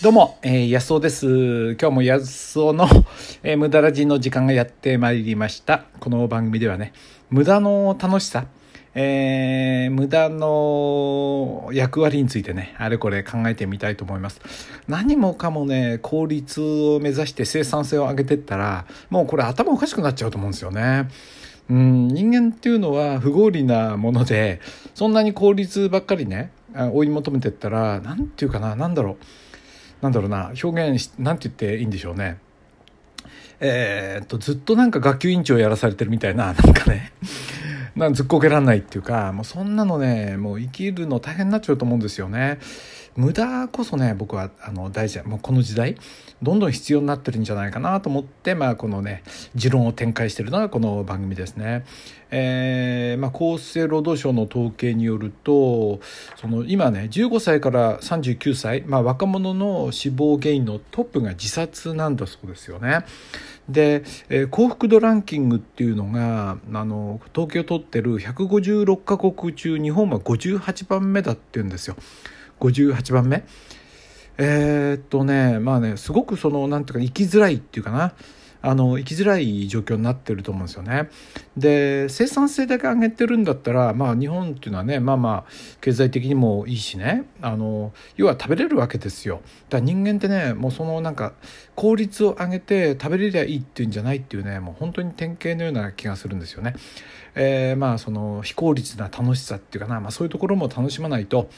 どうも、えー、安尾です。今日も安尾の、えー、無駄ラジの時間がやってまいりました。この番組ではね、無駄の楽しさ、えー、無駄の役割についてね、あれこれ考えてみたいと思います。何もかもね、効率を目指して生産性を上げてったら、もうこれ頭おかしくなっちゃうと思うんですよね。うん、人間っていうのは不合理なもので、そんなに効率ばっかりね、追い求めてったら、なんていうかな、なんだろう。なんだろうな表現なんて言っていいんでしょうね。えー、っとずっとなんか学級委員長やらされてるみたいな なんかね。なんずっこけらんないっていうかもうそんなのねもう生きるの大変になっちゃうと思うんですよね。無駄こそね僕はあの大事だもうこの時代どんどん必要になってるんじゃないかなと思って、まあ、このね持論を展開してるのがこの番組ですね。えーまあ、厚生労働省の統計によるとその今ね15歳から39歳、まあ、若者の死亡原因のトップが自殺なんだそうですよね。で、えー、幸福度ランキングっていうのがあの統計を取ってる156カ国中日本は58番目だっていうんですよ。58番目えー、っとねまあねすごくそのなんていうか生きづらいっていうかなあの生きづらい状況になってると思うんですよね。で生産性だけ上げてるんだったら、まあ、日本っていうのはねまあまあ経済的にもいいしねあの要は食べれるわけですよ。だから人間ってねもうそのなんか効率を上げて食べれりゃいいっていうんじゃないっていうねもう本当に典型のような気がするんですよね。えー、まあその非効率な楽しさっていうかな、まあ、そういうところも楽しまないと。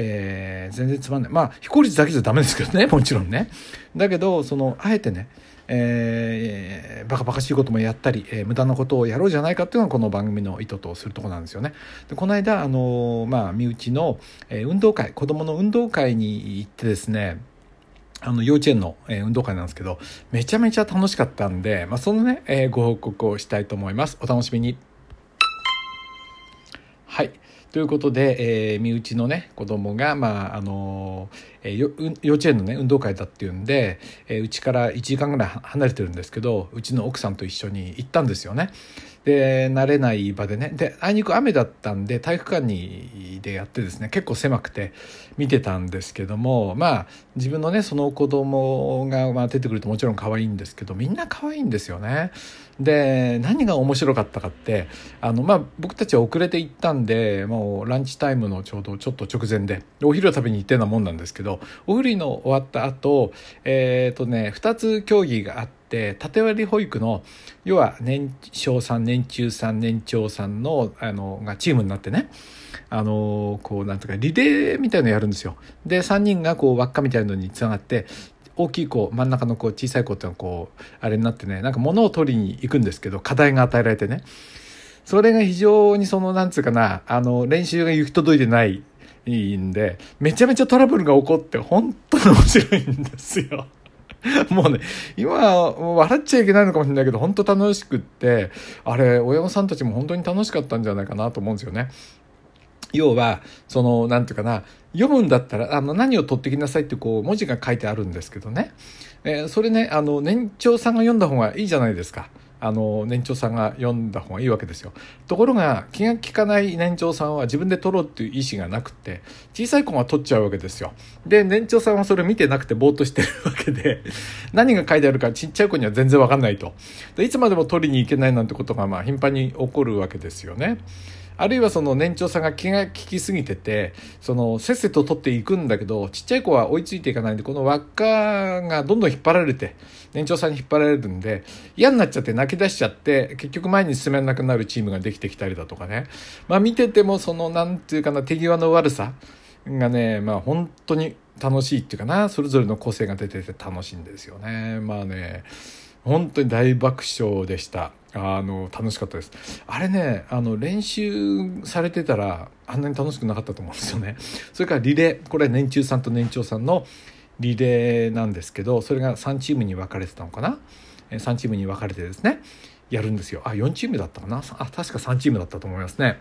えー、全然つまんないまあ非効率だけじゃダメですけどね もちろんねだけどそのあえてねえー、バカバカしいこともやったり、えー、無駄なことをやろうじゃないかっていうのがこの番組の意図とするとこなんですよね。でこの間、あのー、まあ、身内の、え、運動会子どもの運動会に行ってですねあの幼稚園の、え、運動会なんですけどめちゃめちゃ楽しかったんで、まあ、そのね、え、ご報告をしたいと思います。お楽しみに。はい。ということで、えー、身内のね子供がまああのえー、幼稚園のね運動会だっていうんでうち、から1時間ぐらい離れてるんですけどうちの奥さんと一緒に行ったんですよね。で慣れない場でねであいにく雨だったんで体育館にでやってですね結構狭くて見てたんですけどもまあ自分のねその子供がまが出てくるともちろん可愛いんですけどみんな可愛いんですよね。で何が面白かったかってあの、まあ、僕たちは遅れて行ったんでもうランチタイムのちょうどちょっと直前でお昼を食べに行ってようなもんなんですけどお昼の終わった後えっ、ー、とね2つ競技があって縦割り保育の要は年少さん年中さん年長さんのあのがチームになってねあのこうなんとかリレーみたいのやるんですよ。で3人がこう輪っかみたいなのにつながって大きい子真ん中の子小さい子っていうのはこうあれになってねなんか物を取りに行くんですけど課題が与えられてねそれが非常にそのなんつうかなあの練習が行き届いてないんでめちゃめちゃトラブルが起こって本当に面白いんですよ。もうね、今、笑っちゃいけないのかもしれないけど、本当楽しくって、あれ、親御さんたちも本当に楽しかったんじゃないかなと思うんですよね。要は、その、なんていうかな、読むんだったら、あの、何を取ってきなさいってこう、文字が書いてあるんですけどね。えー、それね、あの、年長さんが読んだ方がいいじゃないですか。あの、年長さんが読んだ方がいいわけですよ。ところが、気が利かない年長さんは自分で取ろうっていう意思がなくて、小さい子が取っちゃうわけですよ。で、年長さんはそれを見てなくてぼーっとしてるわけで、何が書いてあるかちっちゃい子には全然わかんないと。で、いつまでも取りに行けないなんてことが、まあ、頻繁に起こるわけですよね。あるいはその年長さんが気が利きすぎててそのせっせと取っていくんだけどちっちゃい子は追いついていかないんでこの輪っかがどんどん引っ張られて年長さんに引っ張られるんで嫌になっちゃって泣き出しちゃって結局前に進めなくなるチームができてきたりだとかね。まあ見ててもその何て言うかな手際の悪さがねまあ本当に楽しいっていうかなそれぞれの個性が出てて楽しいんですよね。まあね本当に大爆笑でした。あの楽しかったです。あれねあの練習されてたらあんなに楽しくなかったと思うんですよね。それからリレーこれ年中さんと年長さんのリレーなんですけどそれが3チームに分かれてたのかな？3チームに分かれてですねやるんですよ。あ4チームだったかな？あ確か3チームだったと思いますね。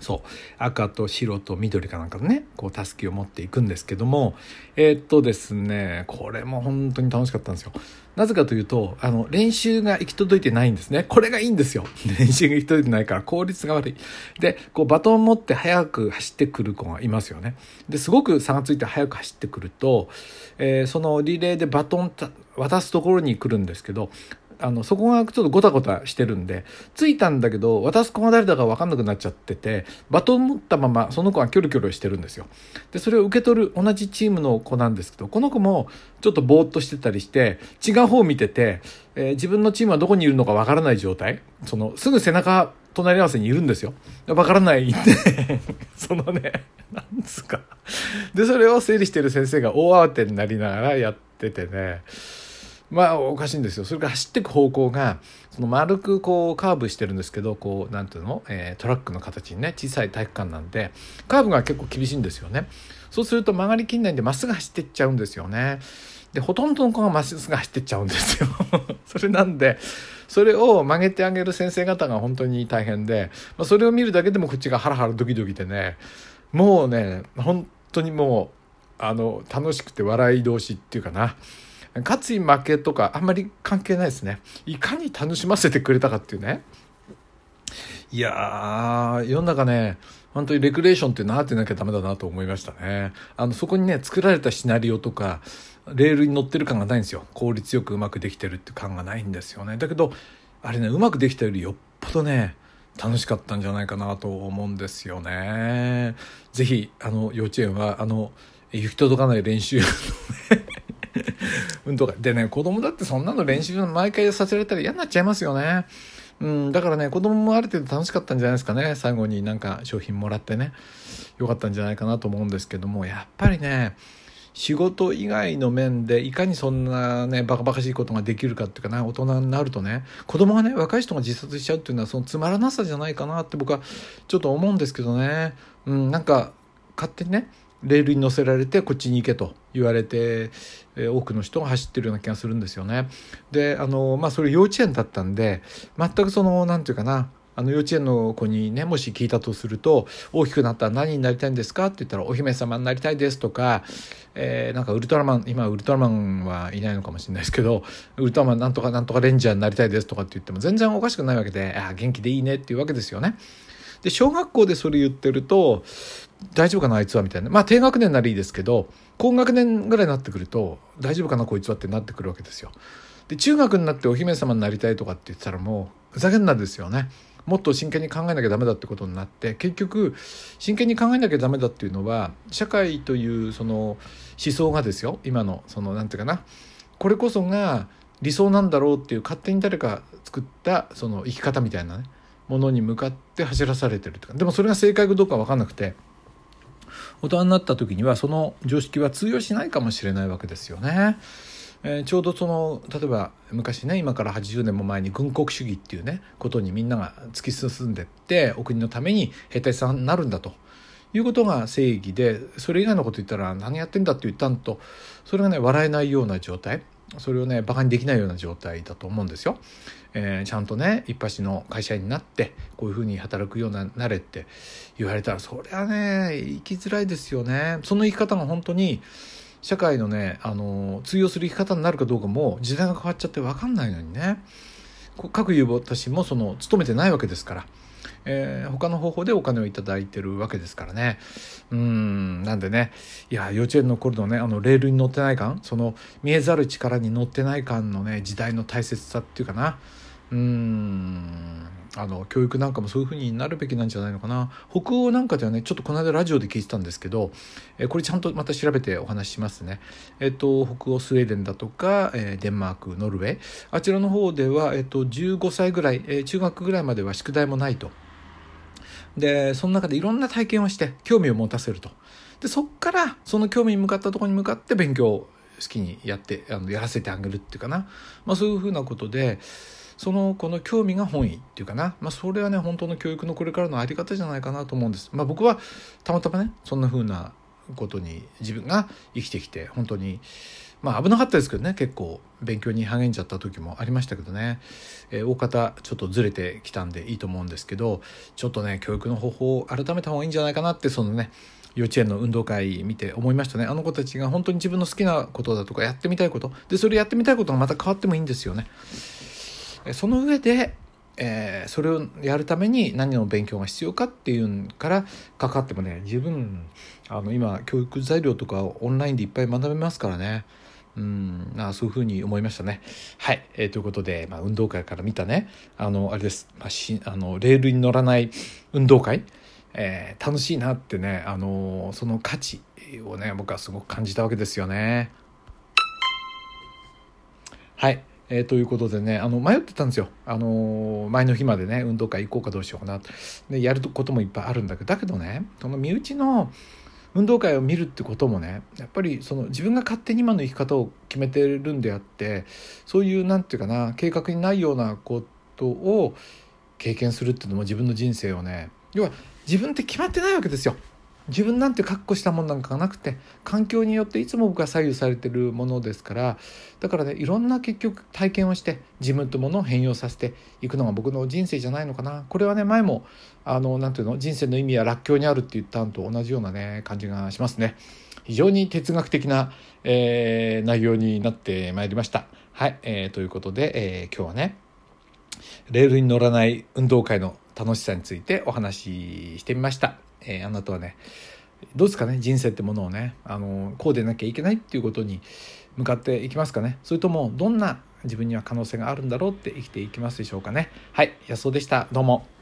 そう。赤と白と緑かなんかのねこうたすきを持っていくんですけどもえー、っとですねこれも本当に楽しかったんですよ。なぜかというとあの練習が行き届いてないんですね。これがいいんですよ。練習が行き届いてないから効率が悪い。でこうバトンを持って速く走ってくる子がいますよね。ですごく差がついて速く走ってくると、えー、そのリレーでバトン渡すところに来るんですけどあのそこがちょっとゴタゴタしてるんで着いたんだけど渡す子が誰だか分かんなくなっちゃっててバトン持ったままその子がキョロキョロしてるんですよ。でそれを受け取る同じチームの子なんですけどこの子もちょっとぼーっとしてたりして違う方を見てて、えー、自分のチームはどこにいるのか分からない状態。そのすぐ背中隣り合わせにいるんですよ。分からないって そのねなんですか。でそれを整理してる先生が大慌てになりながらやっててね。まあおかしいんですよ。それから走っていく方向がその丸くこうカーブしてるんですけどこうなんていうの、えー、トラックの形にね小さい体育館なんでカーブが結構厳しいんですよね。そうすると曲がりきんないんでまっすぐ走っていっちゃうんですよね。でほとんどの子がまっすぐ走っていっちゃうんですよ。それなんでそれを曲げてあげる先生方が本当に大変で、まあ、それを見るだけでもこっちがハラハラドキドキでねもうね本当にもうあの楽しくて笑い同士っていうかな。勝ち負けとかあんまり関係ないですね。いかに楽しませてくれたかっていうね。いやー世の中ね本当にレクレーションってなってなきゃダメだなと思いましたね。あのそこにね作られたシナリオとかレールに乗ってる感がないんですよ。効率よくうまくできてるって感がないんですよね。だけどあれねうまくできたよりよっぽどね楽しかったんじゃないかなと思うんですよね。是非あの幼稚園はあの行き届かない練習運動会でね子供だってそんなの練習毎回させられたら嫌になっちゃいますよね。うん、だからね子供もある程度楽しかったんじゃないですかね。最後になんか商品もらってね。よかったんじゃないかなと思うんですけども。やっぱりね仕事以外の面でいかにそんなねバカバカしいことができるかっていうかな大人になるとね子供がね若い人が自殺しちゃうっていうのはそのつまらなさじゃないかなって僕はちょっと思うんですけどね、うん、なんか勝手にねレールに乗せられてこっちに行けと言われて、え多くの人が走ってるような気がするんですよね。であのまあそれ幼稚園だったんで全くその何て言うかなあの幼稚園の子にねもし聞いたとすると「大きくなったら何になりたいんですか?」って言ったら「お姫様になりたいです」とか、えー、なんかウルトラマン今ウルトラマンはいないのかもしれないですけどウルトラマンなんとかなんとかレンジャーになりたいですとかって言っても全然おかしくないわけで「あ元気でいいね」っていうわけですよね。で小学校でそれ言ってると大丈夫かなあいつはみたいなまあ低学年ならいいですけど高学年ぐらいになってくると大丈夫かなこいつはってなってくるわけですよ。で中学になってお姫様になりたいとかって言ってたらもうふざけんなですよね。もっと真剣に考えなきゃダメだってことになって結局真剣に考えなきゃダメだっていうのは社会というその思想がですよ今のその何て言うかなこれこそが理想なんだろうっていう勝手に誰か作ったその生き方みたいなねものに向かって走らされてるとか。でもそれが正解かどうか分かんなくて大人になった時にはその常識は通用しないかもしれないわけですよね。えー、ちょうどその例えば昔ね今から80年も前に軍国主義っていうねことにみんなが突き進んでってお国のために兵隊さんになるんだと。いうことが正義でそれ以外のこと言ったら何やってんだって言ったんとそれがね笑えないような状態。それをねバカにできないような状態だと思うんですよ。えー、ちゃんとね一発の会社員になってこういうふうに働くようになれって言われたらそりゃね生きづらいですよね。その生き方が本当に社会のねあの通用する生き方になるかどうかも時代が変わっちゃって分かんないのにね各有望たちもその勤めてないわけですから。えー、他の方法でお金を頂いてるわけですからね。うんなんでね。いや幼稚園の頃のねあのレールに乗ってない感その見えざる力に乗ってない感のね時代の大切さっていうかな。うーんあの教育なんかもそういうふうになるべきなんじゃないのかな。北欧なんかではねちょっとこの間ラジオで聞いてたんですけど、えこれちゃんとまた調べてお話ししますね。えっ、と北欧スウェーデンだとか、えデンマークノルウェー。あちらの方では、えっ、と15歳ぐらい、え中学ぐらいまでは宿題もないと。でその中でいろんな体験をして興味を持たせると。でそっからその興味に向かったところに向かって勉強を好きにやってあのやらせてあげるっていうかな、まあ、そういうふうなことでその子の興味が本意っていうかな、まあ、それはね本当の教育のこれからの在り方じゃないかなと思うんです。まあ、僕はたまたまねそんな風なことに自分が生きてきて本当にまあ危なかったですけどね。結構勉強に励んじゃった時もありましたけどね、えー、大方ちょっとずれてきたんでいいと思うんですけどちょっとね教育の方法を改めた方がいいんじゃないかなってそのね幼稚園の運動会見て思いましたね。あの子たちが本当に自分の好きなことだとかやってみたいこと。でそれやってみたいことがまた変わってもいいんですよね。その上でえー、それをやるために何の勉強が必要かっていうからかかってもね十分あの今教育材料とかオンラインでいっぱい学べますからね。うん。あそういうふうに思いましたね。はい、えー、ということで、まあ、運動会から見たね。あのあれです、まあ、しあのレールに乗らない運動会、えー、楽しいなってねあのその価値をね僕はすごく感じたわけですよね。はい。えー、ということでねあの迷ってたんですよ、あの前の日までね運動会行こうかどうしようかな。でやることもいっぱいあるんだけどだけどねその身内の運動会を見るってこともねやっぱりその自分が勝手に今の生き方を決めてるんであってそういう何て言うかな計画にないようなことを経験するっていうのも自分の人生をね要は自分って決まってないわけですよ。自分なんて確固したものなんかがなくて環境によっていつも僕は左右されてるものですからだからねいろんな結局体験をして自分とものを変容させていくのが僕の人生じゃないのかな。これはね前もあのなんていうの人生の意味はらっきょうにあるって言ったのと同じようなね感じがしますね。非常に哲学的な、えー、内容になってまいりました。はい、えー、ということで、えー、今日はねレールに乗らない運動会の楽しさについてお話ししてみました。えー、あなたはねどうですかね人生ってものをねあのこうでなきゃいけないっていうことに向かっていきますかね。それともどんな自分には可能性があるんだろうって生きていきますでしょうかね。はい安尾でした。どうも。